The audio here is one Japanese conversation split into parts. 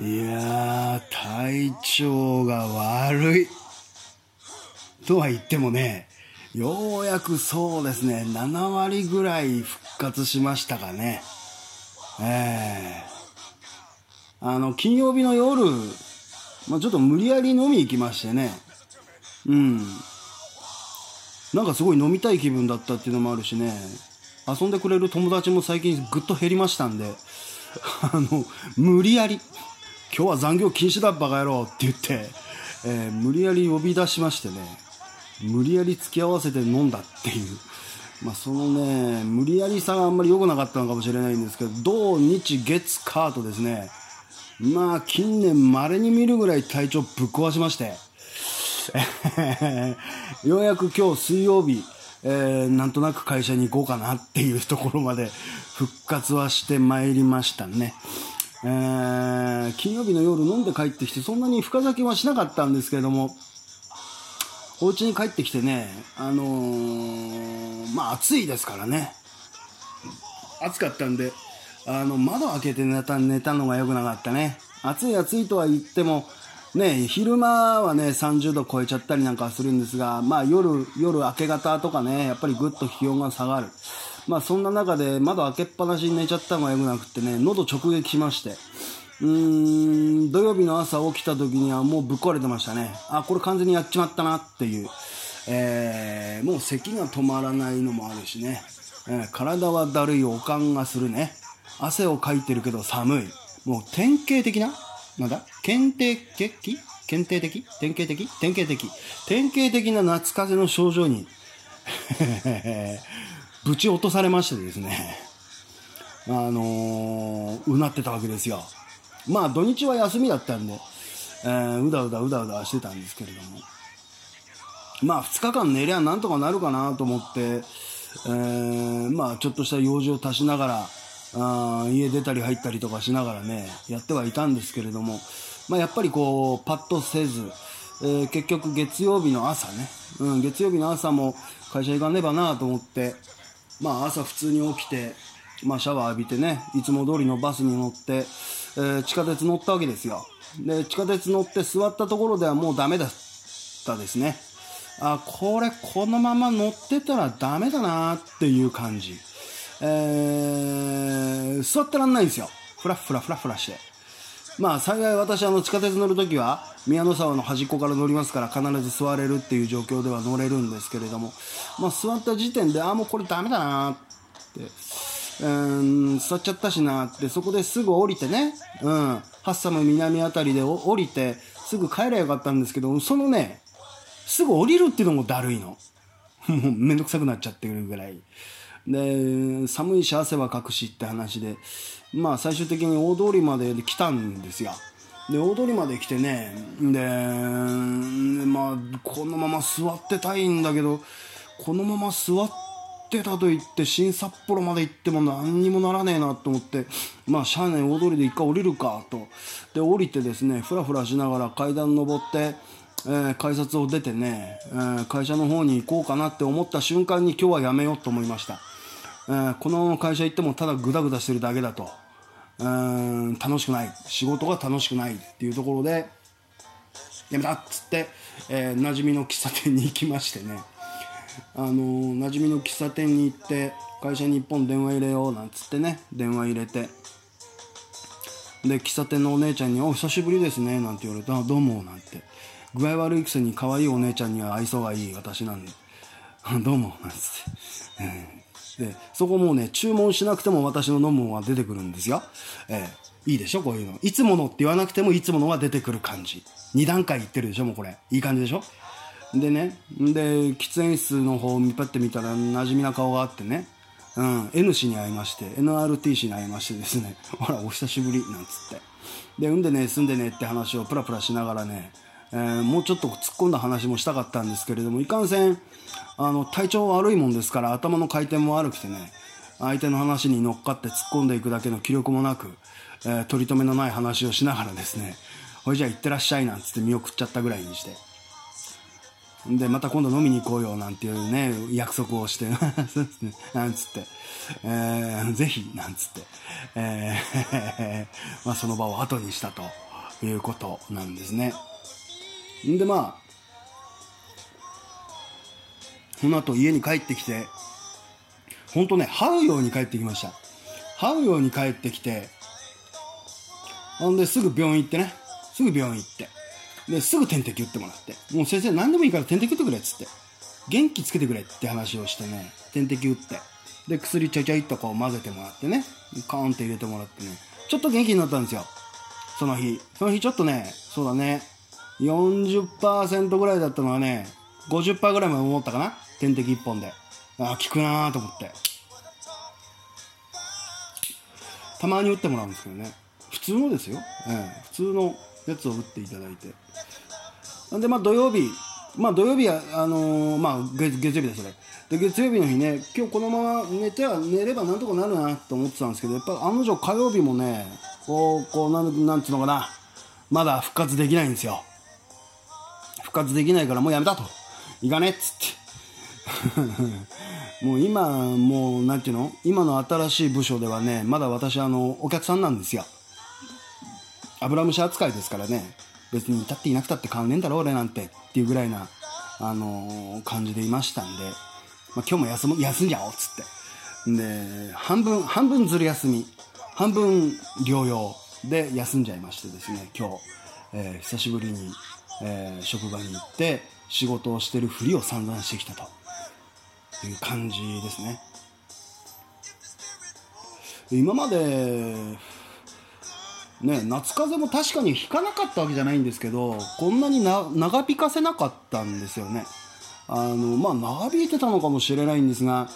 いやー、体調が悪い。とは言ってもね、ようやくそうですね、7割ぐらい復活しましたかね。ええー、あの、金曜日の夜、まあ、ちょっと無理やり飲み行きましてね。うん。なんかすごい飲みたい気分だったっていうのもあるしね。遊んでくれる友達も最近ぐっと減りましたんで、あの、無理やり、今日は残業禁止だバカ野郎って言って、えー、無理やり呼び出しましてね、無理やり付き合わせて飲んだっていう。まあ、そのね、無理やりさがあんまり良くなかったのかもしれないんですけど、土日月火とですね、まあ近年稀に見るぐらい体調ぶっ壊しまして、ようやく今日水曜日、えー、なんとなく会社に行こうかなっていうところまで復活はしてまいりましたね。えー、金曜日の夜飲んで帰ってきてそんなに深酒はしなかったんですけれども、お家に帰ってきてね、あのー、まあ暑いですからね。暑かったんで、あの、窓開けて寝た、寝たのが良くなかったね。暑い暑いとは言っても、ね、昼間はね、30度超えちゃったりなんかするんですが、まあ夜、夜明け方とかね、やっぱりぐっと気温が下がる。まあそんな中で窓開けっぱなしに寝ちゃったのが良くなくてね、喉直撃しまして。うーん、土曜日の朝起きた時にはもうぶっ壊れてましたね。あ、これ完全にやっちまったなっていう。えー、もう咳が止まらないのもあるしね。えー、体はだるい、おかんがするね。汗をかいてるけど寒い。もう典型的な？なんだ？検定的検定的？典型的？典型的？典型的な夏風邪の症状にぶち落とされましてですね、あのー、うなってたわけですよ。まあ土日は休みだったんで、えー、うだうだうだうだしてたんですけれども。まあ2日間寝りゃなんとかなるかなと思って、えー、まあちょっとした用事を足しながら、あ家出たり入ったりとかしながらね、やってはいたんですけれども、まあ、やっぱりこう、パッとせず、えー、結局月曜日の朝ね、うん、月曜日の朝も会社行かねばなと思って、まあ朝普通に起きて、まあシャワー浴びてね、いつも通りのバスに乗って、えー、地下鉄乗ったわけですよ。で、地下鉄乗って座ったところではもうダメだったですね。あ、これこのまま乗ってたらダメだなっていう感じ。えー、座ってらんないんですよ。ふらふらふらふらして。まあ幸い私あの地下鉄乗るときは宮の沢の端っこから乗りますから必ず座れるっていう状況では乗れるんですけれども、まあ座った時点で、ああもうこれダメだなって、うん、座っちゃったしなって、そこですぐ降りてね、うん、ハッサム南あたりで降りて、すぐ帰ればよかったんですけど、そのね、すぐ降りるっていうのもだるいの。もうめんどくさくなっちゃってるぐらい。で、寒いし汗はかくしって話で、まあ最終的に大通りまで来たんですよ。で、大通りまで来てね、で、まあ、このまま座ってたいんだけど、このまま座ってたと言って、新札幌まで行っても何にもならねえなと思って、まあ、車内大通りで一回降りるかと。で、降りてですね、ふらふらしながら階段登って、えー、改札を出てね、えー、会社の方に行こうかなって思った瞬間に今日はやめようと思いました。えー、この会社行ってもただグダグダしてるだけだと、うん楽しくない。仕事が楽しくないっていうところでやめたっつって、えー、馴染みの喫茶店に行きましてね。あのー、馴染みの喫茶店に行って会社に1本電話入れようなんつってね。電話入れて。で喫茶店のお姉ちゃんに「お久しぶりですね」なんて言われて「あどうも」なんて。具合悪いくせに可愛いお姉ちゃんには愛想がいい私なんで「どうも」なんつって、うんで、そこもうね、注文しなくても私の飲むものが出てくるんですよ。えー、いいでしょこういうの。いつものって言わなくてもいつものが出てくる感じ。2段階いってるでしょもうこれ。いい感じでしょでね、で、喫煙室の方を見パってみたら馴染みな顔があってね、うん、N 氏に会いまして、NRT 氏に会いましてですね、ほら、お久しぶり、なんつって。で、うんでね、住んでねって話をプラプラしながらね、えー、もうちょっと突っ込んだ話もしたかったんですけれども、いかんせん、あの、体調悪いもんですから、頭の回転も悪くてね、相手の話に乗っかって突っ込んでいくだけの気力もなく、えー、取り留めのない話をしながらですね、ほいじゃあ行ってらっしゃいなんつって見送っちゃったぐらいにして。で、また今度飲みに行こうよなんていうね、約束をして、そうですね、なんつって、えー、ぜひ、なんつって、えー、まあその場を後にしたと。いうことなんですね。んでまあ、その後家に帰ってきて、ほんとね、這うように帰ってきました。這うように帰ってきて、ほんですぐ病院行ってね、すぐ病院行って、で、すぐ点滴打ってもらって、もう先生何でもいいから点滴打ってくれっつって、元気つけてくれって話をしてね、点滴打って、で、薬ちょいちょいっとこう混ぜてもらってね、カーンって入れてもらってね、ちょっと元気になったんですよ。その日。その日ちょっとね、そうだね、40%ぐらいだったのはね、50%ぐらいまで思ったかな？点滴1本で。ああ、効くなーと思って。たまに打ってもらうんですけどね。普通のですよ。ええ、普通のやつを打っていただいて。なんで、まあ土曜日、まあ土曜日は、あのー、まあ月月曜日ですね。で、月曜日の日ね、今日このまま寝ては、寝ればなんとかなるなと思ってたんですけど、やっぱ案の定火曜日もね、こう、こう、なん、なんつうのかな、まだ復活できないんですよ。復活できないからもうやめたと。いかねっつって。もう今、もう、なんていうの？今の新しい部署ではね、まだ私、あの、お客さんなんですよ。油虫扱いですからね、別にいたっていなくたって変わんねえんだろ、俺なんて、っていうぐらいな、あのー、感じでいましたんで、まあ、今日も休む、休んじゃおう、つって。で、半分、半分ずる休み、半分療養で休んじゃいましてですね、今日、えー、久しぶりに、えー、職場に行って、仕事をしてるふりを散々してきたと。いう感じですね今までね夏風邪も確かに引かなかったわけじゃないんですけどこんなに長引かせなかったんですよねあのまあ長引いてたのかもしれないんですが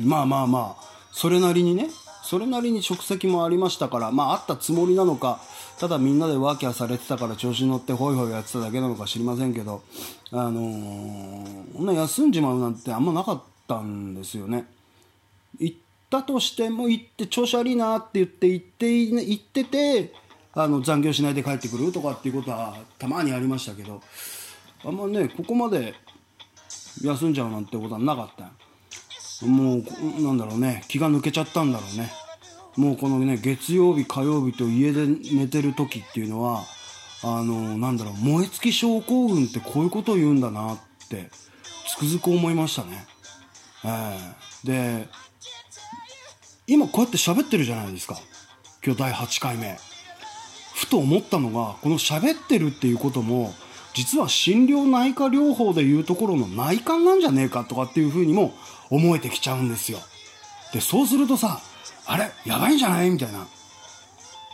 まあまあまあそれなりにねそれなりに職責もありましたからまああったつもりなのかただみんなでワーキャーされてたから調子に乗ってホイホイやってただけなのか知りませんけど、あのー、な休んじまうなんてあんまなかったんですよね。行ったとしても行って調子悪いなって言って行って行っててあの残業しないで帰ってくるとかっていうことはたまにありましたけどあんまねここまで休んじゃうなんてことはなかった。もうなんだろうね。気が抜けちゃったんだろうね。もうこのね月曜日火曜日と家で寝てる時っていうのはあのなんだろう燃え尽き症候群ってこういうことを言うんだなってつくづく思いましたね。えー、で今こうやって喋ってるじゃないですか今日第8回目。ふと思ったのがこの喋ってるっていうことも実は心療内科療法でいうところの内科なんじゃねえかとかっていうふうにも思えてきちゃうんですよ。でそうするとさあれ？やばいんじゃない？みたいな。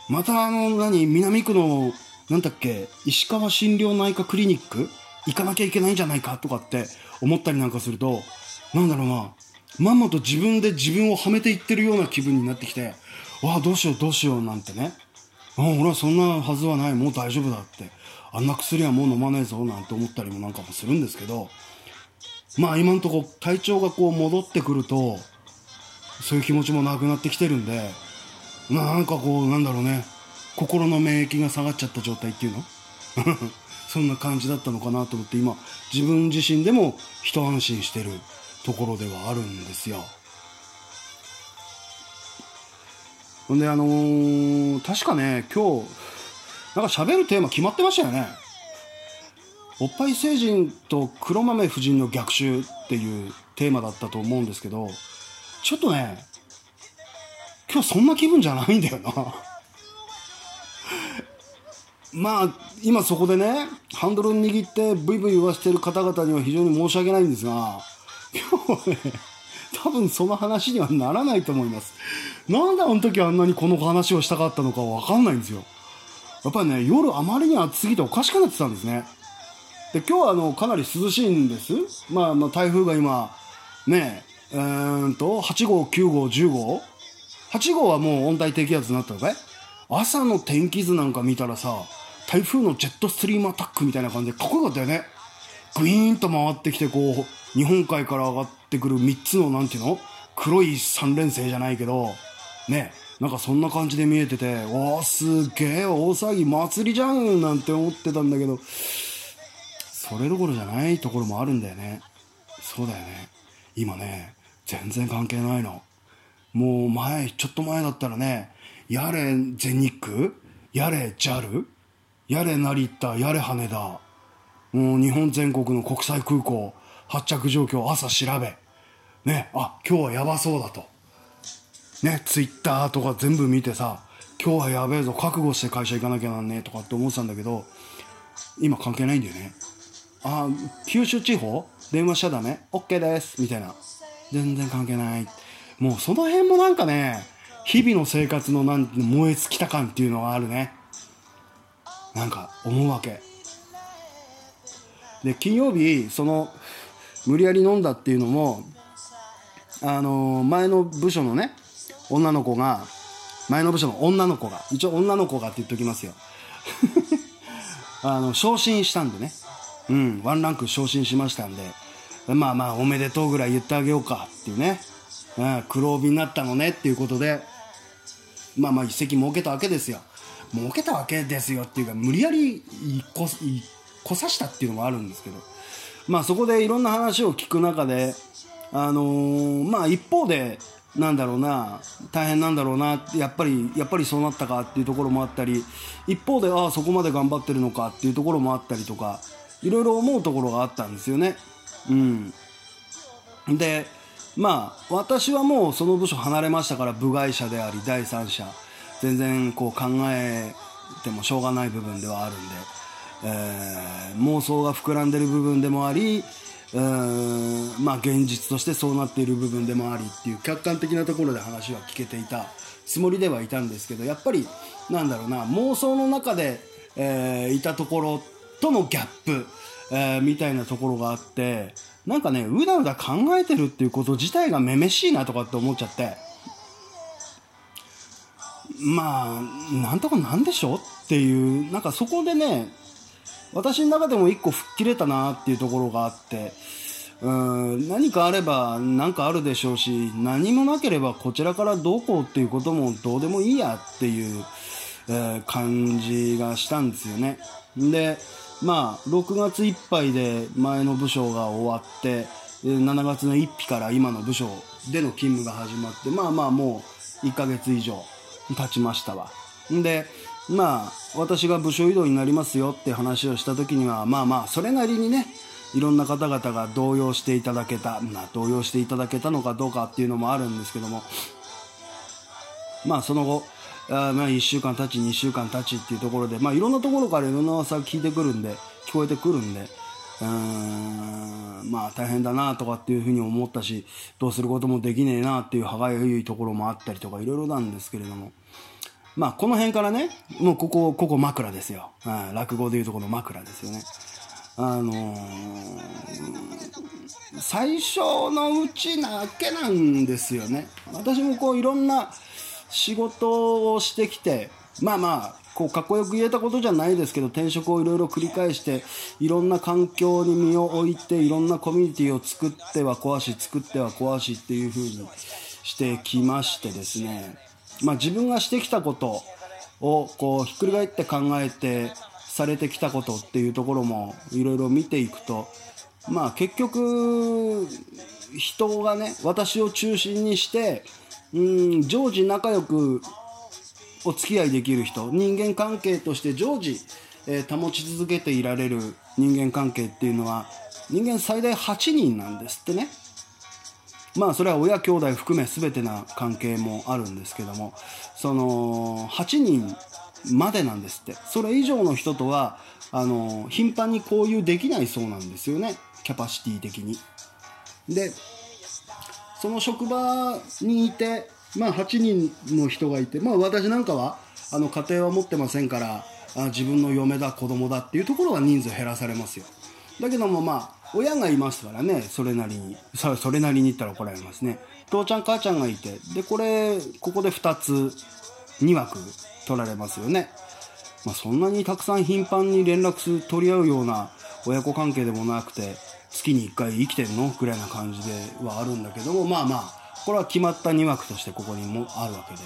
またあの、何、南区の、なんだっけ、石川心療内科クリニック？行かなきゃいけないんじゃないかとかって思ったりなんかすると、なんだろうな、まんまと自分で自分をはめていってるような気分になってきて、わあ、どうしようどうしようなんてね。ああ、俺はそんなはずはない、もう大丈夫だって。あんな薬はもう飲まないぞなんて思ったりもなんかもするんですけど、まあ今んとこ体調がこう戻ってくると、そういう気持ちもなくなってきてるんで、なんかこう、なんだろうね、心の免疫が下がっちゃった状態っていうの？そんな感じだったのかなと思って今、自分自身でも一安心してるところではあるんですよ。ほんで、あのー、確かね、今日、なんか喋るテーマ決まってましたよね。おっぱい星人と黒豆夫人の逆襲っていうテーマだったと思うんですけど、ちょっとね、今日そんな気分じゃないんだよな。まあ、今そこでね、ハンドル握ってブイブイ言わせてる方々には非常に申し訳ないんですが、今日ね、多分その話にはならないと思います。なんであの時あんなにこの話をしたかったのかわかんないんですよ。やっぱりね、夜あまりに暑すぎておかしくなってたんですね。で、今日はあの、かなり涼しいんです。まあ、まあ、台風が今、ね、えーと、8号、9号、10号 ?8 号はもう温帯低気圧になったのかい？朝の天気図なんか見たらさ、台風のジェットストリームアタックみたいな感じでかっこよかったよね。グイーンと回ってきて、こう、日本海から上がってくる3つの、なんていうの？黒い3連星じゃないけど、ね、なんかそんな感じで見えてて、おー、すげえ、大騒ぎ、祭りじゃんなんて思ってたんだけど、それどころじゃないところもあるんだよね。そうだよね。今ね、全然関係ないの。もう前、ちょっと前だったらね、やれ全日空？やれ JAL やれ成田？やれ羽田？もう日本全国の国際空港発着状況朝調べ。ねあ今日はやばそうだと。ねツイッターとか全部見てさ今日はやべえぞ覚悟して会社行かなきゃなんねえとかって思ってたんだけど今関係ないんだよね。あ九州地方？電話しちゃダメ ?OK です。みたいな。全然関係ない。もうその辺もなんかね日々の生活のなん燃え尽きた感っていうのがあるね。なんか思うわけ。で金曜日その無理やり飲んだっていうのもあの前の部署のね女の子が前の部署の女の子が一応女の子がって言っておきますよ。あの昇進したんでね。うんワンランク昇進しましたんで。まあまあおめでとうぐらい言ってあげようかっていうね、うん、黒帯になったのねっていうことで。まあまあ一席設けたわけですよ。儲けたわけですよっていうか無理やりここさしたっていうのもあるんですけど。まあそこでいろんな話を聞く中であのー、まあ一方でなんだろうな大変なんだろうなやっぱりやっぱりそうなったかっていうところもあったり一方でああそこまで頑張ってるのかっていうところもあったりとかいろいろ思うところがあったんですよね。うん。でまあ私はもうその部署離れましたから部外者であり第三者。全然こう考えてもしょうがない部分ではあるんで、えー、妄想が膨らんでる部分でもありうんまあ現実としてそうなっている部分でもありっていう客観的なところで話は聞けていたつもりではいたんですけどやっぱりなんだろうな妄想の中で、えー、いたところとのギャップ、えー、みたいなところがあってなんかねうだうだ考えてるっていうこと自体がめめしいなとかって思っちゃって。まあ、なんとかなんでしょっていう、なんかそこでね、私の中でも一個吹っ切れたなっていうところがあって、うん何かあれば何かあるでしょうし何もなければこちらからどうこうっていうこともどうでもいいやっていう、えー、感じがしたんですよねでまあ6月いっぱいで前の部署が終わって7月の1日から今の部署での勤務が始まってまあまあもう1ヶ月以上経ちましたわ。んで、まあ、私が部署移動になりますよって話をした時には、まあまあ、それなりにね、いろんな方々が動揺していただけた、まあ、動揺していただけたのかどうかっていうのもあるんですけども、まあ、その後、あまあ、1週間経ち、2週間経ちっていうところで、まあ、いろんなところからいろんな噂が聞いてくるんで、聞こえてくるんで、うんまあ大変だなとかっていうふうに思ったしどうすることもできねえなっていう歯がゆいところもあったりとかいろいろなんですけれどもまあこの辺からねもうここここ枕ですよ、落語でいうとこの枕ですよね。あのー、最初のうちだけなんですよね。私もこういろんな仕事をしてきてまあまあこうかっこよく言えたことじゃないですけど転職をいろいろ繰り返していろんな環境に身を置いていろんなコミュニティを作っては壊し作っては壊しっていう風にしてきましてですね。まあ自分がしてきたことをこうひっくり返って考えてされてきたことっていうところもいろいろ見ていくとまあ結局人がね私を中心にしてうん常時仲良くお付き合いできる人。人間関係として常時、えー、保ち続けていられる人間関係っていうのは人間最大8人なんですってね。まあそれは親兄弟含め全てな関係もあるんですけども。その8人までなんですって。それ以上の人とはあの頻繁に交流できないそうなんですよね。キャパシティ的に。でその職場にいてまあ、8人の人がいて、まあ、私なんかはあの家庭は持ってませんからあ自分の嫁だ子供だっていうところは人数減らされますよ。だけどもまあ親がいますからねそれなりにそれなりに言ったら怒られますね。父ちゃん母ちゃんがいてでこれここで2つ2枠取られますよね。まあ、そんなにたくさん頻繁に連絡取り合うような親子関係でもなくて月に1回生きてるの？ぐらいな感じではあるんだけどもまあまあこれは決まった2枠としてここにもあるわけで。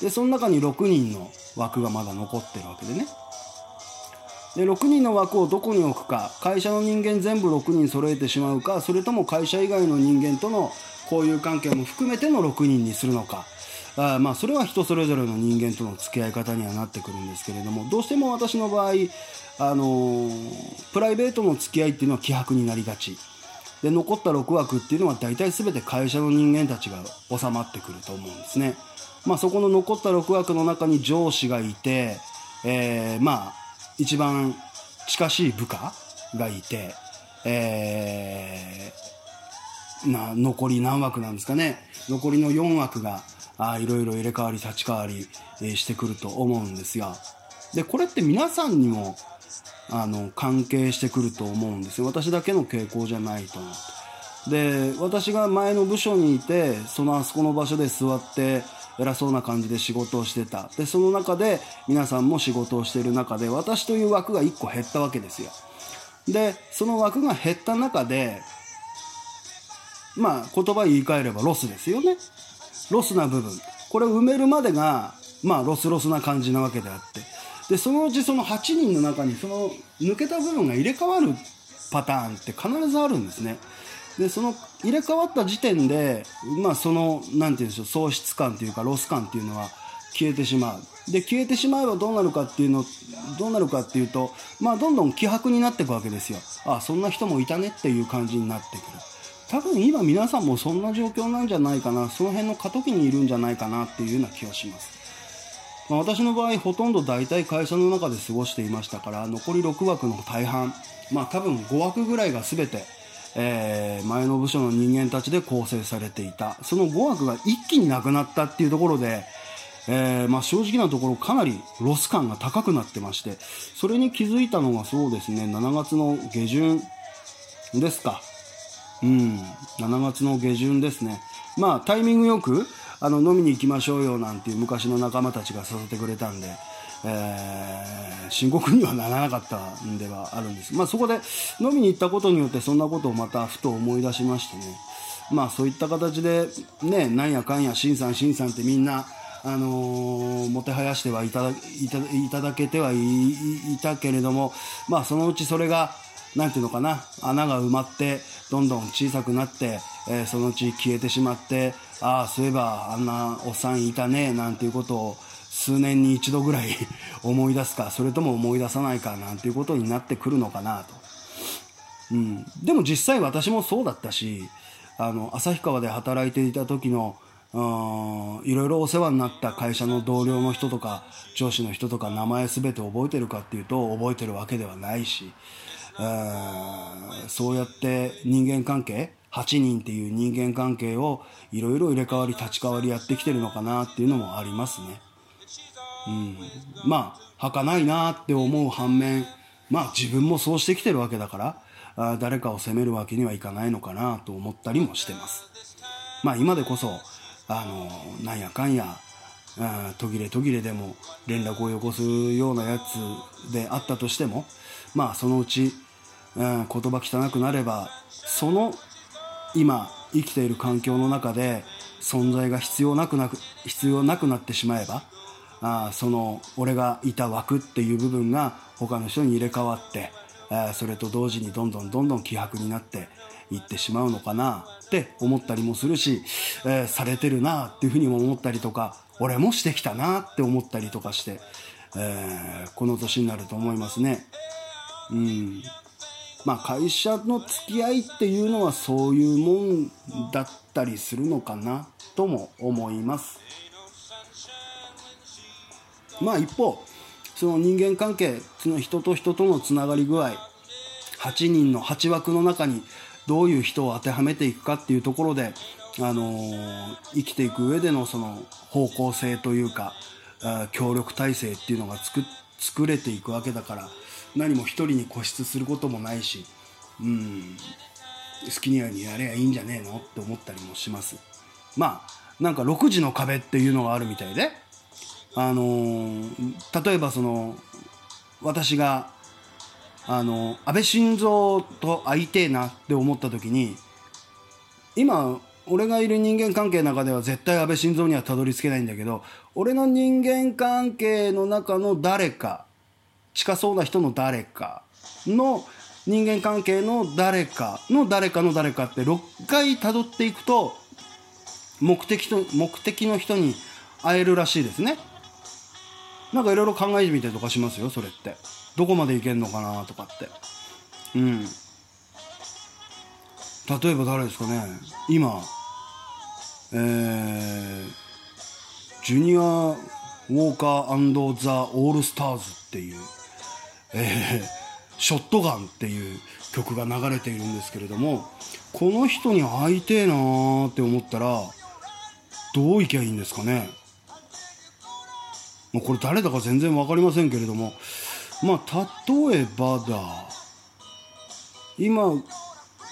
でその中に6人の枠がまだ残ってるわけでね。で6人の枠をどこに置くか会社の人間全部6人揃えてしまうかそれとも会社以外の人間との交友関係も含めての6人にするのか、あまあそれは人それぞれの人間との付き合い方にはなってくるんですけれどもどうしても私の場合、あのプライベートの付き合いっていうのは希薄になりがちで残った6枠っていうのは大体全て会社の人間たちが収まってくると思うんですね。まあ、そこの残った6枠の中に上司がいて、えー、まあ一番近しい部下がいて、えー、な残り何枠なんですかね残りの4枠があいろいろ入れ替わり立ち替わり、え、してくると思うんですが。でこれって皆さんにもあの関係してくると思うんですよ。私だけの傾向じゃないと思う。で私が前の部署にいてそのあそこの場所で座って偉そうな感じで仕事をしてた。でその中で皆さんも仕事をしている中で私という枠が1個減ったわけですよ。でその枠が減った中でまあ言葉言い換えればロスですよね。ロスな部分。これを埋めるまでがまあロスロスな感じなわけであって。でそのうちその8人の中にその抜けた部分が入れ替わるパターンって必ずあるんですね。でその入れ替わった時点でまあその何て言うんでしょう喪失感というかロス感っていうのは消えてしまう。で消えてしまえばどうなるかっていうのどうなるかっていうとまあどんどん希薄になっていくわけですよ。あそんな人もいたねっていう感じになってくる。多分今皆さんもそんな状況なんじゃないかなその辺の過渡期にいるんじゃないかなっていうような気がします。まあ、私の場合ほとんど大体会社の中で過ごしていましたから残り6枠の大半まあ多分5枠ぐらいが全て、えー、前の部署の人間たちで構成されていた。その5枠が一気になくなったっていうところで、えー、まあ、正直なところかなりロス感が高くなってましてそれに気づいたのがそうですね7月の下旬ですか。うん。7月の下旬ですね。まあタイミングよくあの飲みに行きましょうよなんていう昔の仲間たちが誘ってくれたんで、えー、深刻にはならなかったんではあるんです、まあ、そこで飲みに行ったことによってそんなことをまたふと思い出しましてね。まあそういった形でねなんやかんやしんさんしんさんってみんなあのー、もてはやしてはいただいただけてはいたけれども、まあ、そのうちそれが何ていうのかな？穴が埋まってどんどん小さくなって、えー、そのうち消えてしまってああそういえばあんなおっさんいたねなんていうことを数年に一度ぐらい 思い出すかそれとも思い出さないかなんていうことになってくるのかなと、うん、でも実際私もそうだったしあの旭川で働いていた時のいろいろお世話になった会社の同僚の人とか上司の人とか名前全て覚えてるかっていうと覚えてるわけではないしそうやって人間関係8人っていう人間関係をいろいろ入れ替わり立ち替わりやってきてるのかなっていうのもありますね。うん、まあ儚いなって思う反面まあ自分もそうしてきてるわけだからあ誰かを責めるわけにはいかないのかなと思ったりもしてます。まあ今でこそあのなんやかんや途切れ途切れでも連絡をよこすようなやつであったとしてもまあそのうち、うん、言葉汚くなればその今生きている環境の中で存在が必要なくなく必要なくなってしまえばあその俺がいた枠っていう部分が他の人に入れ替わってあそれと同時にどんどんどんどん希薄になっていってしまうのかなって思ったりもするし、えー、されてるなっていうふうにも思ったりとか俺もしてきたなって思ったりとかして、えー、この年になると思いますね。うんまあ、会社の付き合いっていうのはそういうもんだったりするのかなとも思います。まあ一方その人間関係その人と人とのつながり具合8人の8枠の中にどういう人を当てはめていくかっていうところで、あのー、生きていく上でのその方向性というか協力体制っていうのが作作れていくわけだから何も一人に固執することもないし、うん、好きにやればいいんじゃねえのって思ったりもします。まあ、なんか6時の壁っていうのがあるみたいで、あのー、例えばその、私が、あの、安倍晋三と会いてえなって思った時に、今、俺がいる人間関係の中では絶対安倍晋三にはたどり着けないんだけど、俺の人間関係の中の誰か近そうな人の誰かの人間関係の誰かの誰かの誰かって6回辿っていくと目的と目的の人に会えるらしいですねなんかいろいろ考えてみてとかしますよそれってどこまでいけんのかなとかってうん例えば誰ですかね今えー、ジュニア・ウォーカーザ・オールスターズっていう、えー、ショットガンっていう曲が流れているんですけれどもこの人に会いてえなーって思ったらどういけばいいんですかね。もうこれ誰だか全然分かりませんけれどもまあ例えばだ。今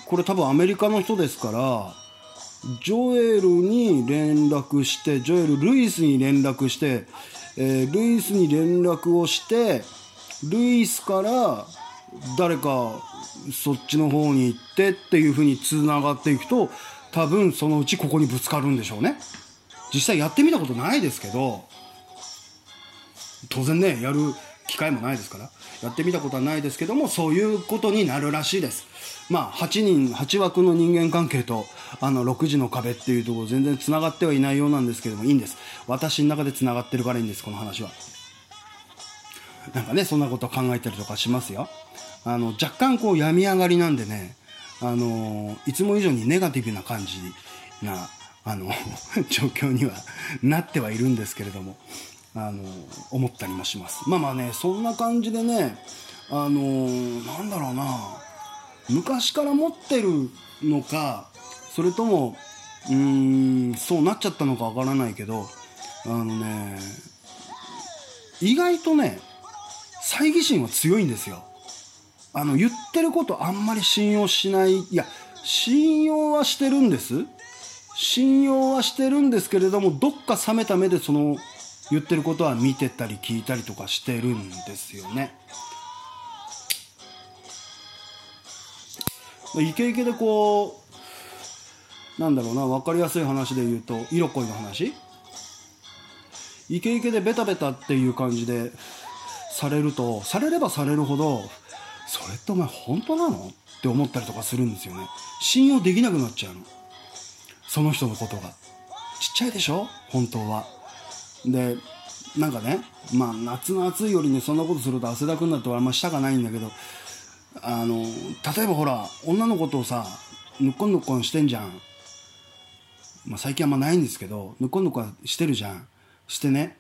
これ多分アメリカの人ですからジョエルに連絡してジョエルルイスに連絡して、えー、ルイスに連絡をしてルイスから誰かそっちの方に行ってっていうふうにつながっていくと多分そのうちここにぶつかるんでしょうね。実際やってみたことないですけど当然ねやる機会もないですからやってみたことはないですけどもそういうことになるらしいです。まあ8人8枠の人間関係とあの6時の壁っていうところ全然つながってはいないようなんですけどもいいんです。私の中でつながってるからいいんですこの話は。なんかねそんなこと考えたりとかしますよ。あの若干こう病み上がりなんでねあのいつも以上にネガティブな感じなあの 状況にはなってはいるんですけれどもあの思ったりもします。まあまあねそんな感じでねあのなんだろうな昔から持ってるのかそれともうーんそうなっちゃったのかわからないけどあのね意外とね猜疑心は強いんですよ。あの言ってることあんまり信用しない。いや信用はしてるんです。信用はしてるんですけれどもどっか冷めた目でその言ってることは見てたり聞いたりとかしてるんですよね。イケイケでこうなんだろうな分かりやすい話で言うと色恋の話。イケイケでベタベタっていう感じでされるとされればされるほどそれってお前本当なの？って思ったりとかするんですよね。信用できなくなっちゃうの。その人のことが。ちっちゃいでしょ？本当は。でなんかねまあ夏の暑いよりねそんなことすると汗だくになってあんましたかないんだけどあの例えばほら女の子とさぬっこんぬっこんしてんじゃん、まあ、最近あんまないんですけどぬっこんぬっこんしてるじゃん。してね。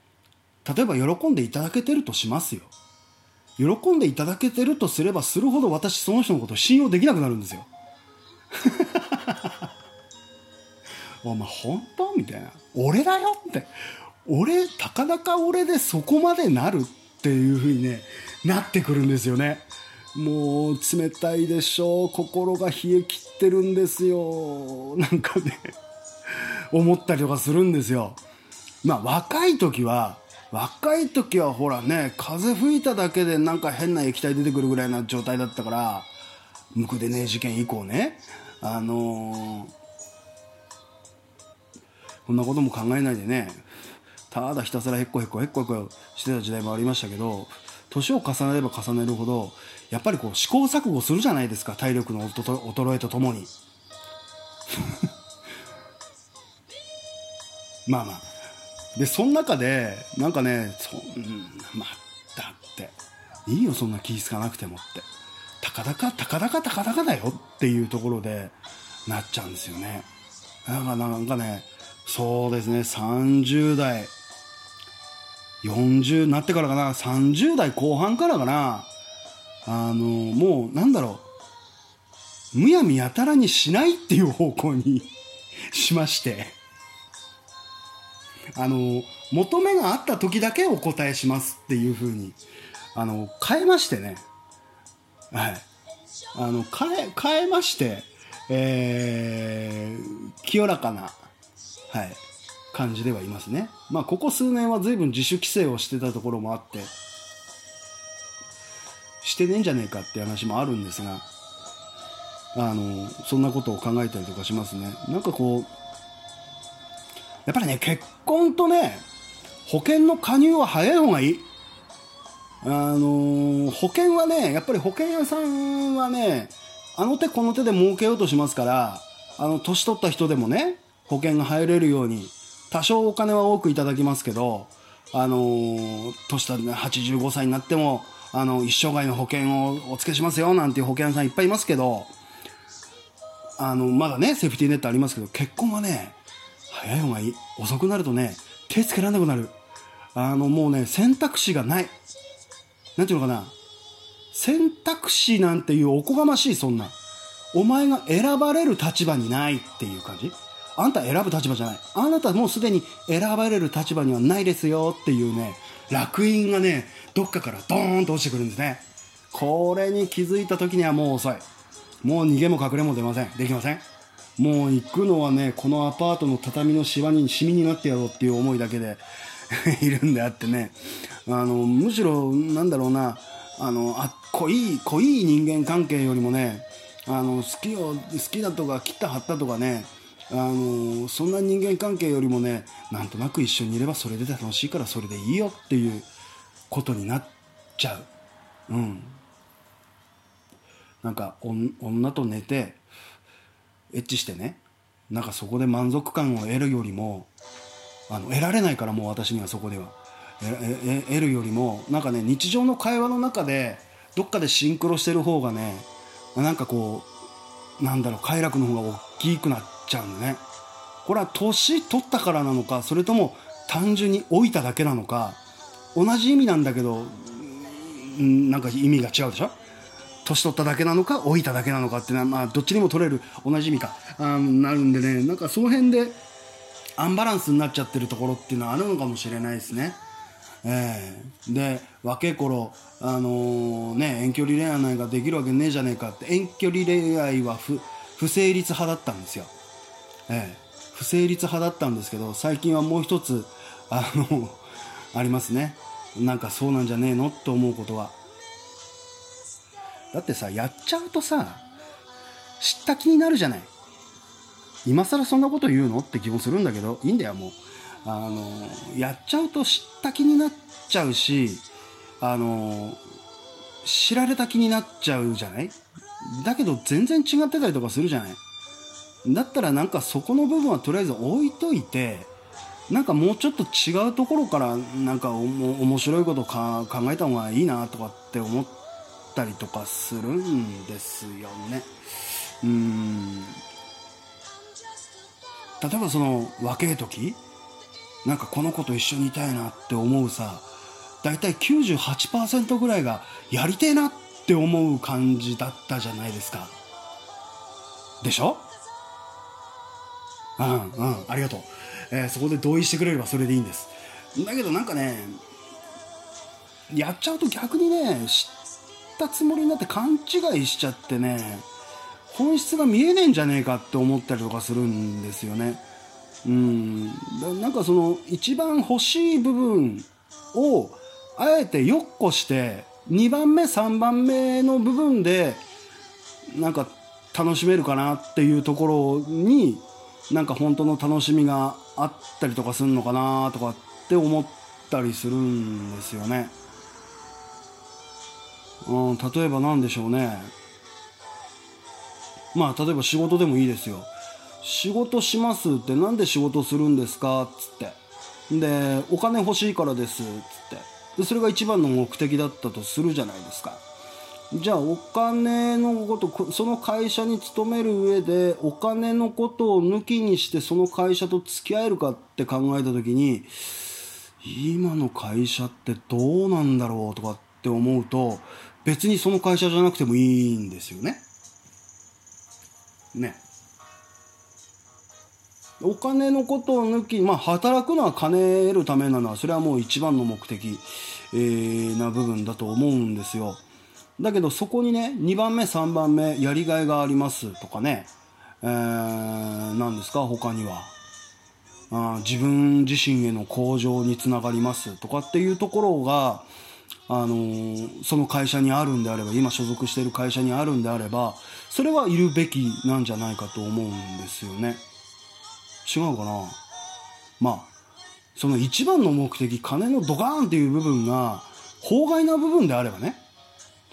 例えば喜んでいただけてるとしますよ。喜んでいただけてるとすればするほど私その人のことを信用できなくなるんですよ。お前本当？みたいな。俺だよって。俺たかだか俺でそこまでなるっていう風にねなってくるんですよね。もう冷たいでしょう。心が冷え切ってるんですよ。なんかね思ったりとかするんですよ。まあ若い時は若い時はほらね風吹いただけでなんか変な液体出てくるぐらいな状態だったから無垢でね事件以降ね。あのー、こんなことも考えないでね。ただひたすらへっこへっこへっこへっこしてた時代もありましたけど年を重ねれば重ねるほどやっぱりこう試行錯誤するじゃないですか体力の衰えとともに。まあまあ。でその中でなんかねそ、ん、まだっていいよそんな気ぃつかなくてもって。たかだかたかだかたかだかだよっていうところでなっちゃうんですよね。なんかなんかねそうですね30代40なってからかな30代後半からかなあのもうなんだろうむやみやたらにしないっていう方向に しまして。あの求めがあった時だけお答えしますっていうふうにあの変えましてねはいあの変え変えましてえー、清らかなはい感じではいますね。まあ、ここ数年は随分自主規制をしてたところもあって、してねえんじゃねえかって話もあるんですが、あの、そんなことを考えたりとかしますね。なんかこう、やっぱりね、結婚とね、保険の加入は早い方がいい。あの保険はね、やっぱり保険屋さんはね、あの手この手で儲けようとしますから、あの、年取った人でもね、保険が入れるように、多少お金は多くいただきますけど、あのー、年下で、ね、85歳になっても、あの、一生涯の保険をお付けしますよなんていう保険屋さんいっぱいいますけど、あの、まだね、セーフティーネットありますけど、結婚はね、早い方がいい。遅くなるとね、手つけられなくなる。あの、もうね、選択肢がない。なんていうのかな。選択肢なんていうおこがましい、そんな。お前が選ばれる立場にないっていう感じあんた選ぶ立場じゃない。あなたもうすでに選ばれる立場にはないですよっていうね、楽印がね、どっかからドーンと落ちてくるんですね。これに気づいた時にはもう遅い。もう逃げも隠れも出ません。できません。もう行くのはね、このアパートの畳のシワに、シミになってやろうっていう思いだけで いるんであってね。あの、むしろ、なんだろうな、あの、あ、濃い、濃い人間関係よりもね、あの、好きを、好きだとか、切った貼ったとかね、あの、そんな人間関係よりもね、なんとなく一緒にいればそれで楽しいからそれでいいよっていうことになっちゃう。うん。なんか、女と寝て、エッチしてね、なんかそこで満足感を得るよりも、あの、得られないからもう私にはそこでは。得るよりも、なんかね、日常の会話の中で、どっかでシンクロしてる方がね、なんかこう、なんだろう、快楽の方が大きくなっちゃうんだね。これは年取ったからなのか、それとも単純に老いただけなのか、同じ意味なんだけど、なんか意味が違うでしょ？年取っただけなのか老いただけなのかっていうのは、まあ、どっちにも取れる同じ意味かあなるんでねなんかその辺でアンバランスになっちゃってるところっていうのはあるのかもしれないですね。えー、で若い頃、あのー、ね、遠距離恋愛なんかできるわけねえじゃねえかって遠距離恋愛は不不成立派だったんですよ、えー、不成立派だったんですけど最近はもう一つあのありますね。なんかそうなんじゃねえの？って思うことは。だってさやっちゃうとさ知った気になるじゃない。今更そんなこと言うのって気もするんだけどいいんだよもう。あのやっちゃうと知った気になっちゃうしあの知られた気になっちゃうじゃない。だけど全然違ってたりとかするじゃない。だったらなんかそこの部分はとりあえず置いといてなんかもうちょっと違うところからなんか面白いことか考えた方がいいなとかって思ったりとかするんですよね。うん。例えばその若い時なんかこの子と一緒にいたいなって思うさ大体98%ぐらいがやりてえなって思う感じだったじゃないですか。でしょ？うんうん。ありがとう、えー、そこで同意してくれればそれでいいんです。だけどなんかねやっちゃうと逆にね知ったつもりになって勘違いしちゃってね本質が見えねえんじゃねえかって思ったりとかするんですよねうんなんかその一番欲しい部分をあえてよっこして2番目3番目の部分でなんか楽しめるかなっていうところになんか本当の楽しみがあったりとかするのかなとかって思ったりするんですよね。うん、例えば何でしょうね。まあ例えば仕事でもいいですよ。仕事しますって何で仕事するんですか？っつって。でお金欲しいからです。っつって。でそれが一番の目的だったとするじゃないですか。じゃあお金のことその会社に勤める上でお金のことを抜きにしてその会社と付き合えるかって考えた時に今の会社ってどうなんだろうとかって思うと別にその会社じゃなくてもいいんですよね。ね。お金のことを抜き、まあ、働くのは金得るためなのは、それはもう一番の目的、えー、な部分だと思うんですよ。だけど、そこにね、2番目、3番目、やりがいがありますとかね、えー、何ですか、他には。あ自分自身への向上につながりますとかっていうところが、あのー、その会社にあるんであれば、今所属している会社にあるんであれば、それはいるべきなんじゃないかと思うんですよね。違うかな？まあその一番の目的金のドカーンっていう部分が法外な部分であればね。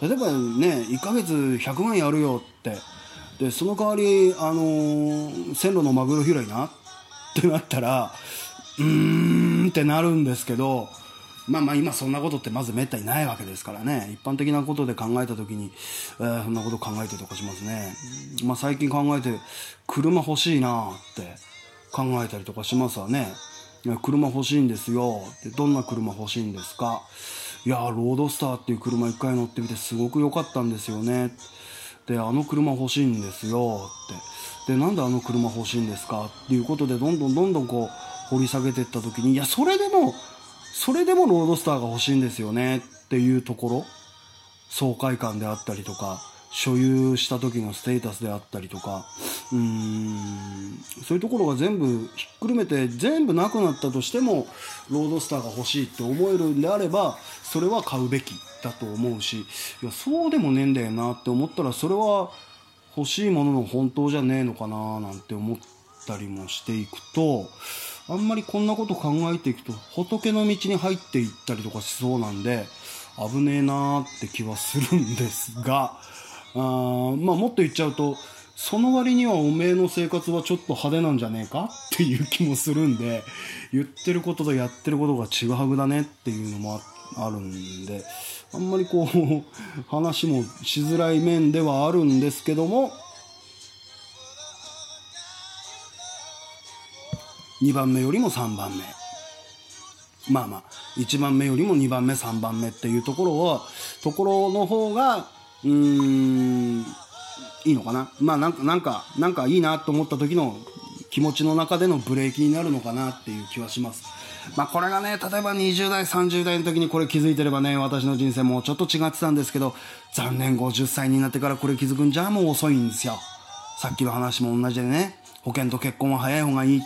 例えばね1ヶ月100万やるよって。でその代わり、あのー、線路のマグロ拾いなってなったらうーんってなるんですけど、まあまあ今そんなことってまずめったにないわけですからね。一般的なことで考えた時に、えー、そんなこと考えてとかしますね。まあ最近考えて、車欲しいなって考えたりとかしますわね。車欲しいんですよ。どんな車欲しいんですか？いやロードスターっていう車一回乗ってみてすごく良かったんですよね。で、あの車欲しいんですよって。で、なんであの車欲しいんですか？っていうことでどんどんどんどんこう掘り下げていった時に、いや、それでも、それでもロードスターが欲しいんですよねっていうところ？爽快感であったりとか所有した時のステータスであったりとか。うーん。そういうところが全部ひっくるめて全部なくなったとしてもロードスターが欲しいって思えるんであればそれは買うべきだと思うし。いやそうでもねえんだよなって思ったらそれは欲しいものの本当じゃねえのかななんて思ったりもしていくとあんまりこんなこと考えていくと仏の道に入っていったりとかしそうなんで危ねえなーって気はするんですが あまあもっと言っちゃうとその割にはおめえの生活はちょっと派手なんじゃねえかっていう気もするんで言ってることとやってることがちぐはぐだねっていうのもあるんであんまりこう 話もしづらい面ではあるんですけども2番目よりも3番目。まあまあ1番目よりも2番目3番目っていうところはところの方がうーんいいのかな。まあなんかなんかなんかいいなと思った時の気持ちの中でのブレーキになるのかなっていう気はします。まあこれがね例えば20代30代の時にこれ気づいてればね私の人生もうちょっと違ってたんですけど残念50歳になってからこれ気づくんじゃもう遅いんですよ。さっきの話も同じでね保険と結婚は早い方がいいっ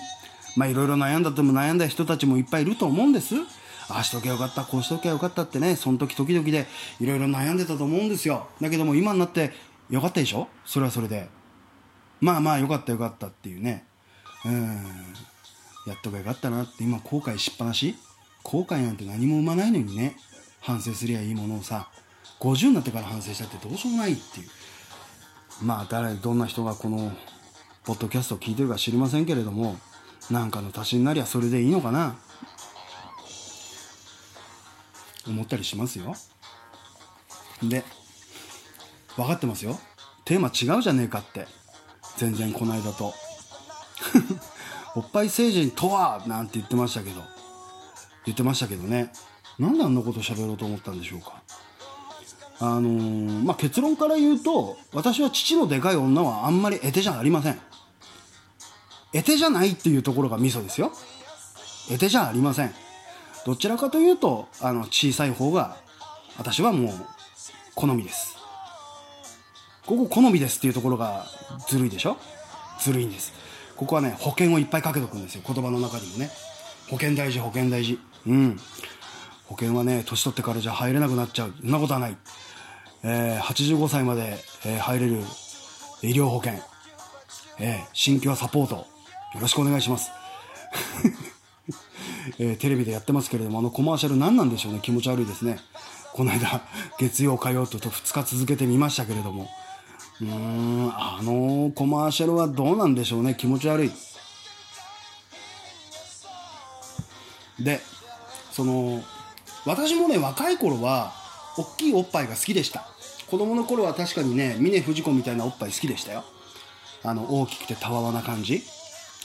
まあいろいろ悩んだっても悩んだ人たちもいっぱいいると思うんです。ああしとけよかった、こうしとけよかったってね、その時時々でいろいろ悩んでたと思うんですよ。だけども今になってよかったでしょ？それはそれで。まあまあよかったよかったっていうね。うん。やっとけよかったなって今後悔しっぱなし？後悔なんて何も生まないのにね。反省すりゃいいものをさ、50になってから反省したってどうしようもないっていう。まあ誰、どんな人がこの、ポッドキャストを聞いてるか知りませんけれども、なんかの足しになりゃそれでいいのかな？思ったりしますよ。で分かってますよ。テーマ違うじゃねえかって。全然この間と。おっぱい成人とは？なんて言ってましたけど。言ってましたけどね。なんであんなこと喋ろうと思ったんでしょうか。あのー、まあ、結論から言うと私は父のでかい女はあんまり得手じゃありません。得手じゃないっていうところがミソですよ。得手じゃありません。どちらかというとあの小さい方が私はもう好みです。ここ好みですっていうところがずるいでしょ？ずるいんです。ここはね保険をいっぱいかけとくんですよ。言葉の中にもね。保険大事保険大事。うん。保険はね年取ってからじゃ入れなくなっちゃう。そんなことはない、えー、85歳まで、えー、入れる医療保険、えー、新規はサポート。よろしくお願いします。えー、テレビでやってますけれども、あのコマーシャル何なんでしょうね。気持ち悪いですね。この間、月曜火曜と2日続けてみましたけれども。うーん、あのコマーシャルはどうなんでしょうね。気持ち悪い。で、その、私もね、若い頃は、大きいおっぱいが好きでした。子供の頃は確かにね、峰不二子みたいなおっぱい好きでしたよ。あの、大きくてたわわな感じ。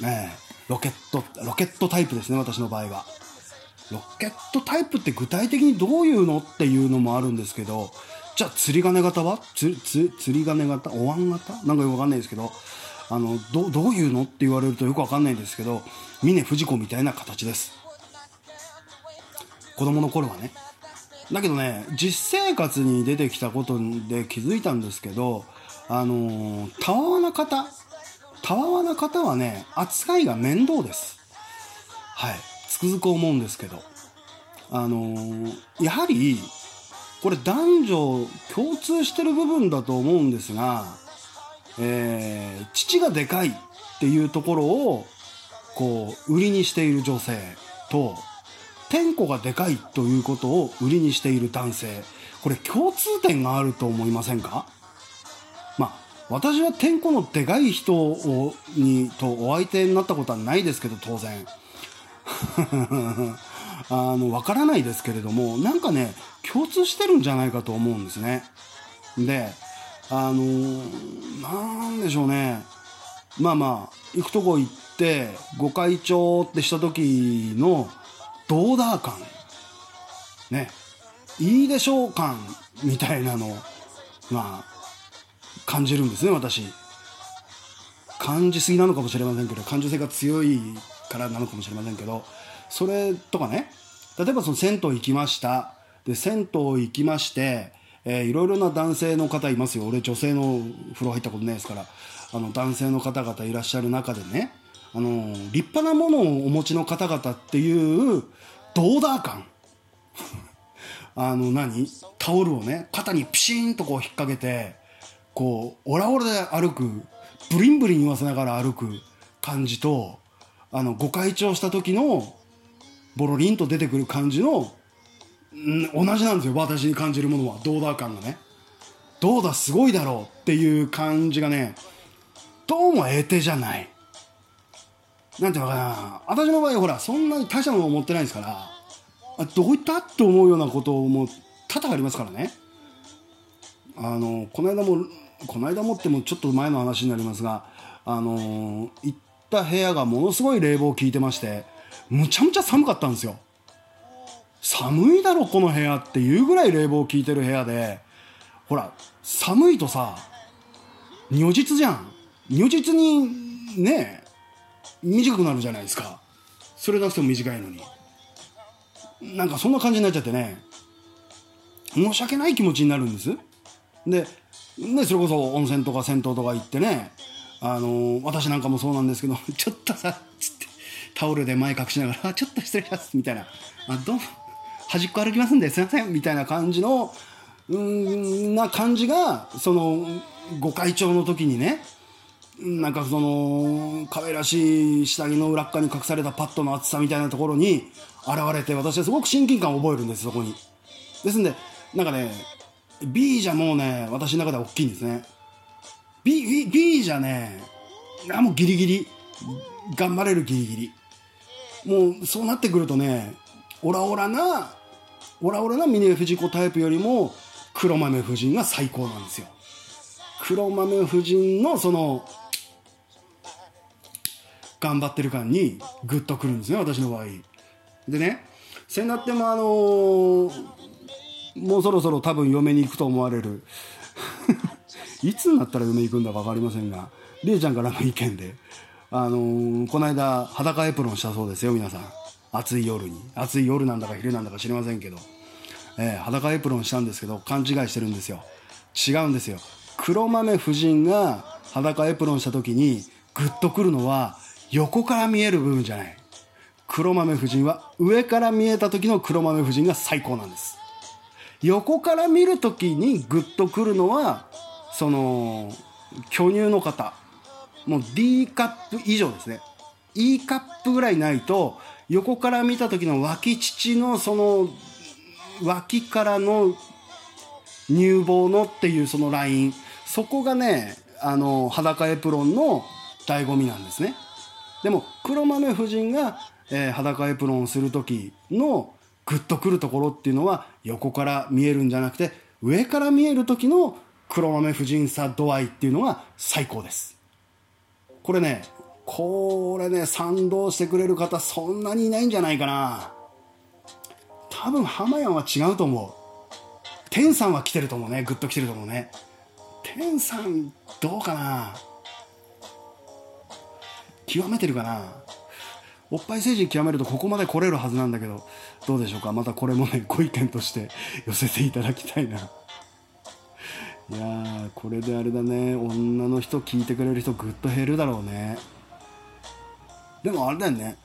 えロケット、ロケットタイプですね、私の場合は。ロケットタイプって具体的にどういうのっていうのもあるんですけど、じゃあ釣り鐘型は？つつ釣り鐘型？お椀型？なんかよくわかんないですけど、あの、ど、どういうのって言われるとよくわかんないですけど、峰不二子みたいな形です。子供の頃はね。だけどね、実生活に出てきたことで気づいたんですけど、あのー、たわわな方たわわな方はね、扱いが面倒です。はい。つくづく思うんですけど。あのー、やはり、これ男女共通してる部分だと思うんですが、えー、父がでかいっていうところを、こう、売りにしている女性と、天子がでかいということを売りにしている男性。これ共通点があると思いませんか、私は天候のでかい人をにとお相手になったことはないですけど当然 あの、わからないですけれども、なんかね、共通してるんじゃないかと思うんですね。で、あのなんでしょうね。まあまあ、行くとこ行って、ご会長ってした時の、ドーダー感。ね。いいでしょう感みたいなのまあ、感じるんですね、私。感じすぎなのかもしれませんけど、感受性が強いからなのかもしれませんけど、それとかね、例えばその銭湯行きました。で、銭湯行きまして、えー、いろいろな男性の方いますよ。俺女性の風呂入ったことないですから。あの、男性の方々いらっしゃる中でね、あの、立派なものをお持ちの方々っていう、ドーダー感。あの何、タオルをね、肩にピシーンとこう引っ掛けて、こう、オラオラで歩く、ブリンブリン言わせながら歩く感じと、あの、ご開帳した時の、ボロリンと出てくる感じの、うん同じなんですよ、私に感じるものは、ドーダー感がね。どうだ、すごいだろうっていう感じがね、どうも得手じゃない。なんていうのかな、私の場合ほら、そんなに他者のものを持ってないですから、あどういった？って思うようなことも多々ありますからね。あの、この間も、この間もってもちょっと前の話になりますが、あの、行った部屋がものすごい冷房効いてまして、むちゃむちゃ寒かったんですよ。寒いだろこの部屋っていうぐらい冷房効いてる部屋でほら寒いとさ如実じゃん。如実にね短くなるじゃないですか。それなくても短いのに。なんかそんな感じになっちゃってね。申し訳ない気持ちになるんです。でねそれこそ温泉とか銭湯とか行ってねあの、私なんかもそうなんですけど ちょっとさっつってタオルで前隠しながら「ちょっと失礼します」みたいな「あどうも端っこ歩きますんですいませんみたいな感じのうんな感じがそのご会長の時にねなんかその可愛らしい下着の裏側に隠されたパッドの厚さみたいなところに現れて私はすごく親近感を覚えるんですそこに。ですんでなんかね B じゃもうね私の中では大きいんですね。B, B, B じゃねあもうギリギリ。頑張れるギリギリ。もうそうなってくるとねオラオラなオラオラな峰不二子タイプよりも黒豆夫人が最高なんですよ。黒豆夫人のその頑張ってる感にグッとくるんですね私の場合。でねせんなってもあのー、もうそろそろ多分嫁に行くと思われる。いつになったら嫁行くんだか分かりませんがりえちゃんからの意見で。あのー、この間裸エプロンしたそうですよ皆さん。暑い夜に。暑い夜なんだか昼なんだか知りませんけど、えー、裸エプロンしたんですけど勘違いしてるんですよ。違うんですよ。黒豆夫人が裸エプロンした時にグッとくるのは横から見える部分じゃない。黒豆夫人は上から見えた時の黒豆夫人が最高なんです横から見る時にグッとくるのはその巨乳の方。もう D カップ以上ですね。E カップぐらいないと横から見た時の脇乳のその脇からの乳房のっていうそのライン。そこがねあの裸エプロンの醍醐味なんですね。でも黒豆夫人が、えー、裸エプロンをする時のグッとくるところっていうのは横から見えるんじゃなくて上から見える時の黒豆夫人さ度合いっていうのが最高ですこれねこれね、賛同してくれる方そんなにいないんじゃないかな。多分、浜屋は違うと思う。天さんは来てると思うね。ぐっと来てると思うね。天さん、どうかな極めてるかなおっぱい政治極めるとここまで来れるはずなんだけど、どうでしょうか？またこれもね、ご意見として 寄せていただきたいな。いやー、これであれだね、女の人聞いてくれる人ぐっと減るだろうね。でもあれだよね。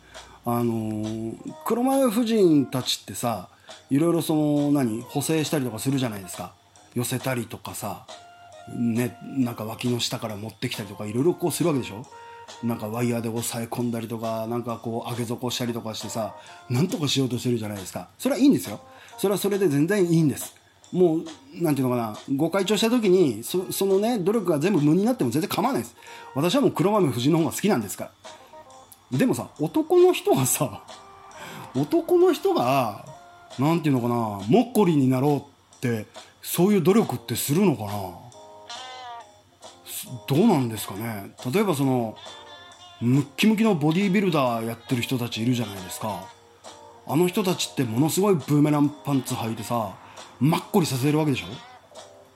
あのー、黒豆夫人たちってさいろいろその何？補正したりとかするじゃないですか。寄せたりとかさねなんか脇の下から持ってきたりとかいろいろこうするわけでしょ？なんかワイヤーで押さえ込んだりとかなんかこう上げ底したりとかしてさなんとかしようとしてるじゃないですか。それはいいんですよ。それはそれで全然いいんです。もうなんていうのかな。ご開帳した時にそそのね努力が全部無になっても全然構わないです。私はもう黒豆夫人の方が好きなんですから。でもさ男の人はさ男の人がなんていうのかなもっこりになろうってそういう努力ってするのかな。どうなんですかね？例えばそのムッキムキのボディービルダーやってる人たちいるじゃないですか。あの人たちってものすごいブーメランパンツ履いてさマッコリさせるわけでしょ？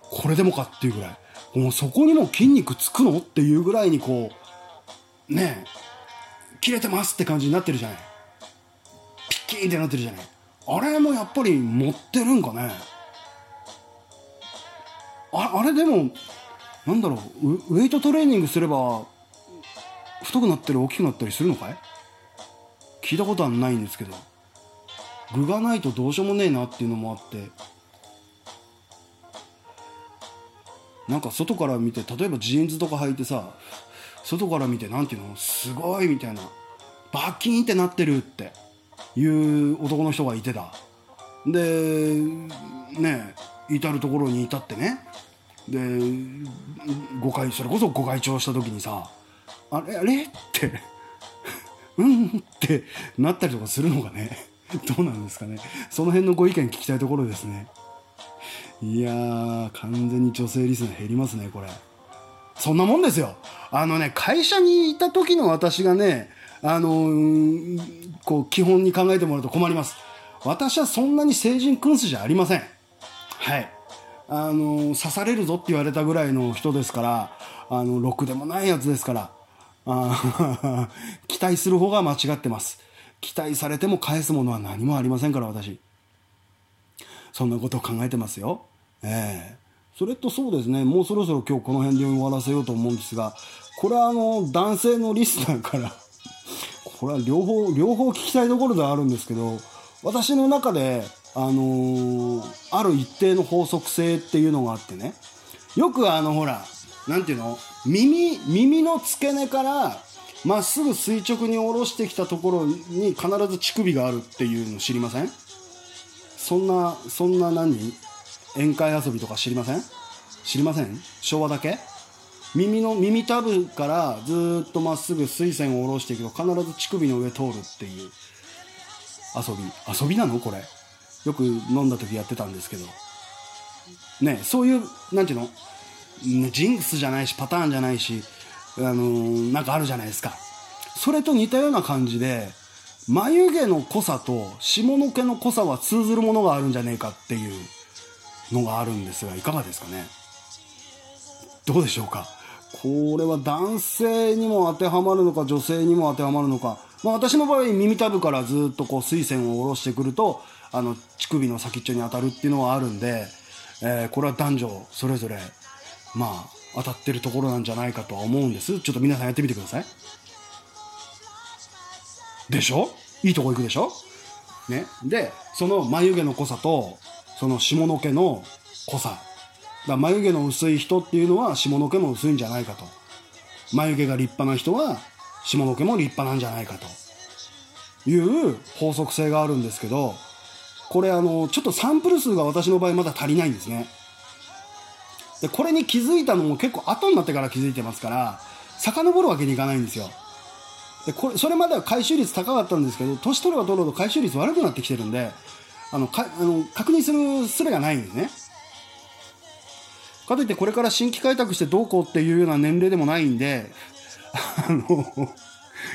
これでもかっていうぐらい。もうそこにも筋肉つくの？っていうぐらいにこうねえ切れてますって感じになってるじゃない？ピッキーってなってるじゃない？あれもやっぱり持ってるんかね？ああれでもなんだろうウェイトトレーニングすれば太くなったり大きくなったりするのかい？聞いたことはないんですけど。具がないとどうしようもねえなっていうのもあって。なんか外から見て例えばジーンズとか履いてさ外から見て何ていうのすごいみたいなバキンってなってるっていう男の人がいてた。でね至る所に至ってね。で誤解それこそご会長した時にさあれあれ？って うん？ってなったりとかするのがねどうなんですかね。その辺のご意見聞きたいところですね。いやー完全に女性リスナー減りますねこれ。そんなもんですよ。あのね会社にいた時の私がねあのー、こう基本に考えてもらうと困ります。私はそんなに成人君子じゃありません。はい。あの刺されるぞって言われたぐらいの人ですからあのろくでもないやつですからあ 期待する方が間違ってます。期待されても返すものは何もありませんから私。そんなことを考えてますよ。ええ。それとそうですねもうそろそろ今日この辺で終わらせようと思うんですがこれはあの男性のリスナーからこれは両方両方聞きたいところではあるんですけど私の中であのー、ある一定の法則性っていうのがあってね。よくあのほらなんていうの？耳耳の付け根からまっすぐ垂直に下ろしてきたところに必ず乳首があるっていうの知りません？そんなそんな何？宴会遊びとか知りません？知りません？昭和だけ？耳の耳たぶからずっとまっすぐ水線を下ろしていくと必ず乳首の上通るっていう遊び。遊びなの？これ。よく飲んだ時やってたんですけど。ねそういうなんていうの？ジンクスじゃないしパターンじゃないしあのー、なんかあるじゃないですか。それと似たような感じで眉毛の濃さと下の毛の濃さは通ずるものがあるんじゃねえかっていうのがあるんですがいかがですかね？どうでしょうか？これは男性にも当てはまるのか女性にも当てはまるのか、まあ、私の場合耳たぶからずっとこう水線を下ろしてくるとあの乳首の先っちょに当たるっていうのはあるんで、えー、これは男女それぞれまあ当たってるところなんじゃないかとは思うんです。ちょっと皆さんやってみてください。でしょ？いいとこ行くでしょ？ね？でその眉毛の濃さとその下の毛の濃さ。だ眉毛の薄い人っていうのは下の毛も薄いんじゃないかと。眉毛が立派な人は下の毛も立派なんじゃないかと。いう法則性があるんですけどこれあのちょっとサンプル数が私の場合まだ足りないんですね。でこれに気づいたのも結構後になってから気づいてますから遡るわけにいかないんですよ。でこれそれまでは回収率高かったんですけど年取れば取るほど回収率悪くなってきてるんであのかあの確認する術がないんですね。かといってこれから新規開拓してどうこうっていうような年齢でもないんであの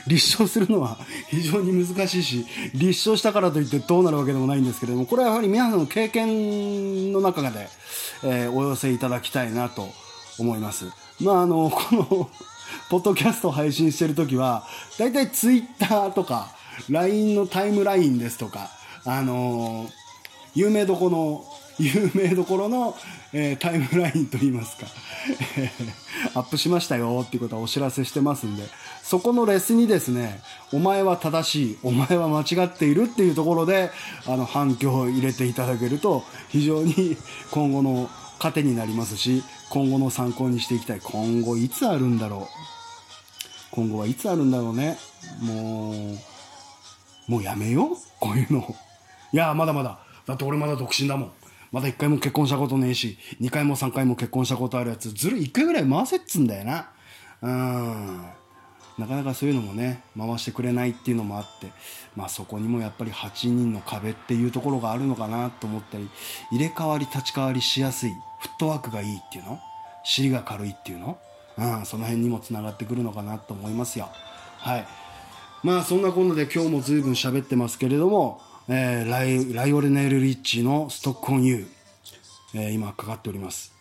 立証するのは 非常に難しいし立証したからといってどうなるわけでもないんですけれどもこれはやはり皆さんの経験の中で、えー、お寄せいただきたいなと思います。まああの このポッドキャスト配信してる時はだいたいツイッターとか LINE のタイムラインですとかあの有名どこの有名どころの、えー、タイムラインといいますかアップしましたよっていうことはお知らせしてますんでそこのレスにですね、お前は正しい、お前は間違っているっていうところで、あの、反響を入れていただけると、非常に今後の糧になりますし、今後の参考にしていきたい。今後いつあるんだろう。今後はいつあるんだろうね。もう、もうやめよう？こういうの。いや、まだまだ。だって俺まだ独身だもん。まだ1回も結婚したことねえし、2回も3回も結婚したことあるやつ、ずるい1回ぐらい回せっつんだよな。うん。なかなかそういうのもね回してくれないっていうのもあってまあそこにもやっぱり8人の壁っていうところがあるのかなと思ったり入れ替わり立ち替わりしやすいフットワークがいいっていうの？尻が軽いっていうの、うん、その辺にもつながってくるのかなと思いますよはいまあそんなこんなで今日も随分喋ってますけれども、えー、ライライオネル・リッチー」えー、今かかっております。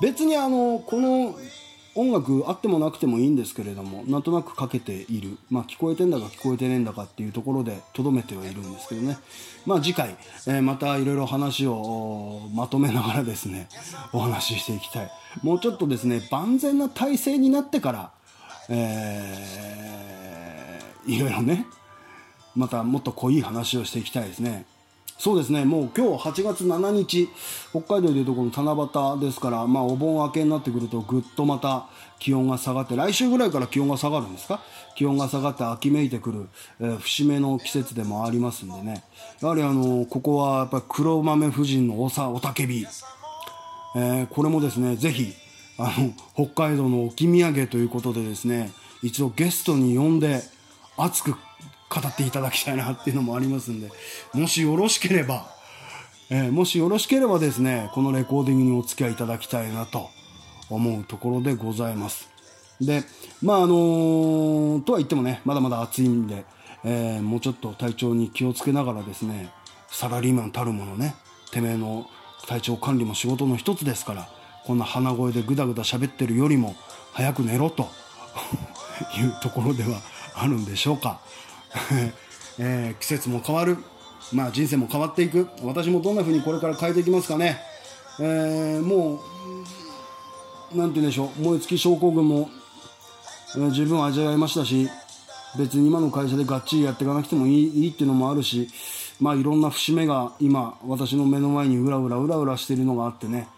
別にあのこの音楽あってもなくてもいいんですけれどもなんとなくかけている。まあ聞こえてんだか聞こえてねえんだかっていうところでとどめてはいるんですけどね。まあ次回、えー、またいろいろ話をまとめながらですねお話ししていきたい。もうちょっとですね万全な体制になってからえー、いろいろねまたもっと濃い話をしていきたいですねそうですね、もう今日8月7日、北海道でいうとこの七夕ですから、まあお盆明けになってくるとぐっとまた気温が下がって、来週ぐらいから気温が下がるんですか？気温が下がって秋めいてくる、えー、節目の季節でもありますんでね。やはりあの、ここはやっぱり黒豆夫人のおさ、おたけび。えー、これもですね、ぜひ、あの、北海道の置き土産ということでですね、一度ゲストに呼んで、熱く語っていただきたいなっていうのもありますんで、もしよろしければ、えー、もしよろしければですね、このレコーディングにお付き合いいただきたいなと思うところでございます。で、まああのー、とは言ってもね、まだまだ暑いんで、えー、もうちょっと体調に気をつけながらですね、サラリーマンたるものね、てめえの体調管理も仕事の一つですから、こんな鼻声でぐだぐだ喋ってるよりも早く寝ろと いうところではあるんでしょうか。えー、季節も変わる、まあ、人生も変わっていく。私もどんな風にこれから変えていきますかね、えー、もうなんて言うんでしょう。燃え尽き症候群も、えー、十分味わいましたし別に今の会社でがっちりやっていかなくてもいいいいっていうのもあるし、まあ、いろんな節目が今私の目の前にうらうらうらうらしているのがあってね、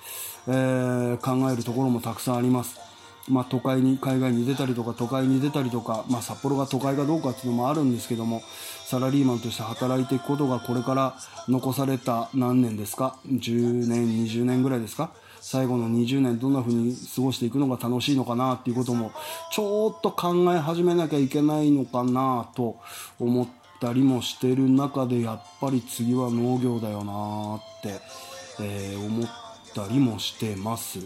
えー、考えるところもたくさんあります。まあ、都会に海外に出たりとか都会に出たりとか、まあ、札幌が都会かどうかっていうのもあるんですけどもサラリーマンとして働いていくことがこれから残された何年ですか？10年20年ぐらいですか？最後の20年どんな風に過ごしていくのが楽しいのかなっていうこともちょっと考え始めなきゃいけないのかなと思ったりもしてる中でやっぱり次は農業だよなって、えー、思ったりもしてます。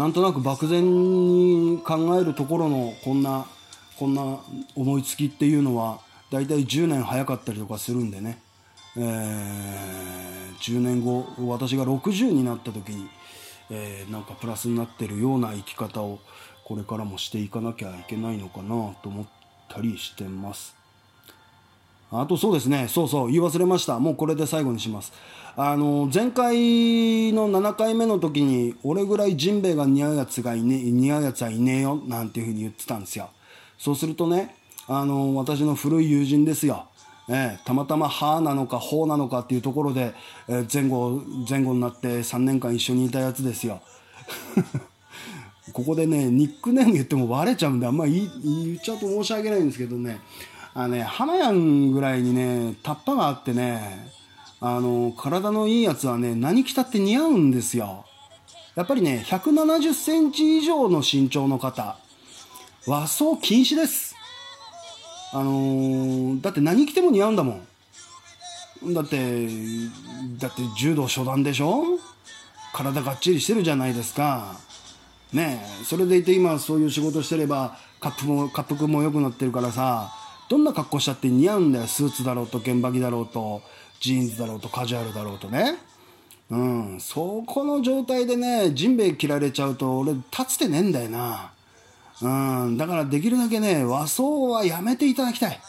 なんとなく漠然に考えるところのこんなこんな思いつきっていうのは大体10年早かったりとかするんでね、えー、10年後私が60になった時に、えー、なんかプラスになってるような生き方をこれからもしていかなきゃいけないのかなと思ったりしてます。あとそうですね、そうそう、言い忘れました。もうこれで最後にします。あの、前回の7回目の時に、俺ぐらいジンベエが似合うやつがいね、似合うやつはいねえよ、なんていうふうに言ってたんですよ。そうするとね、あの、私の古い友人ですよ。ええ、たまたま歯なのか頬なのかっていうところで、え前後、前後になって3年間一緒にいたやつですよ。ここでね、ニックネーム言ってもバレちゃうんで、あんま言言っちゃうと申し訳ないんですけどね、あのね、花やんぐらいにね、タッパがあってね、あの、体のいいやつはね、何着たって似合うんですよ。やっぱりね、170センチ以上の身長の方、和装禁止です。あのー、だって何着ても似合うんだもん。だって、だって柔道初段でしょ？体がっちりしてるじゃないですか。ねえ、それでいて今そういう仕事してれば、カップも、滑腹も良くなってるからさ、どんな格好したって似合うんだよスーツだろうと現場着だろうとジーンズだろうとカジュアルだろうとねうんそこの状態でねジンベエ着られちゃうと俺立つてねえんだよなうんだからできるだけね和装はやめていただきたい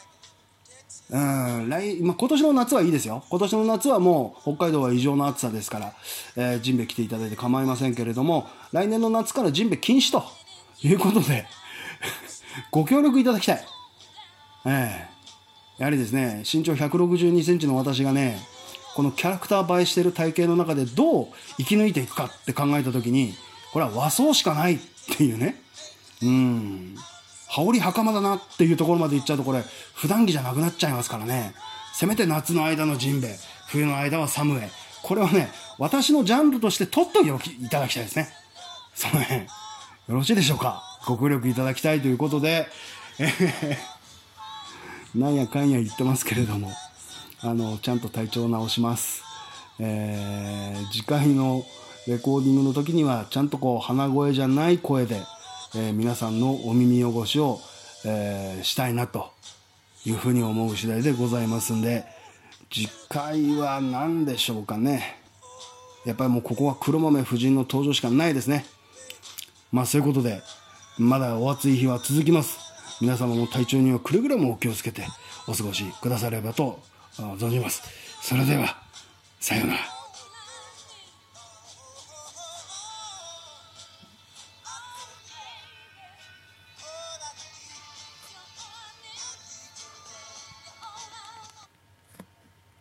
うん来、まあ、今年の夏はいいですよ。今年の夏はもう北海道は異常な暑さですから、えー、ジンベ来ていただいて構いませんけれども、来年の夏からジンベ禁止ということでご協力いただきたい。ええやはりですね、身長162センチの私がね、このキャラクター映えしてる体型の中でどう生き抜いていくかって考えた時に、これは和装しかないっていうね。うん。羽織袴だなっていうところまで行っちゃうとこれ、普段着じゃなくなっちゃいますからね。せめて夏の間のジンベ、冬の間はサムエ。これはね、私のジャンルとして取っといていただきたいですね。その辺、よろしいでしょうかご協力いただきたいということでえ、なんやかんや言ってますけれども、あの、ちゃんと体調を直します。えー、次回のレコーディングの時には、ちゃんとこう、鼻声じゃない声で、えー、皆さんのお耳汚しを、えー、したいなというふうに思う次第でございますんで、次回は何でしょうかね。やっぱりもうここは黒豆夫人の登場しかないですね。まあそういうことで、まだお暑い日は続きます。皆様も体調にはくれぐれもお気をつけてお過ごしくださればと存じます。それでは、さようなら。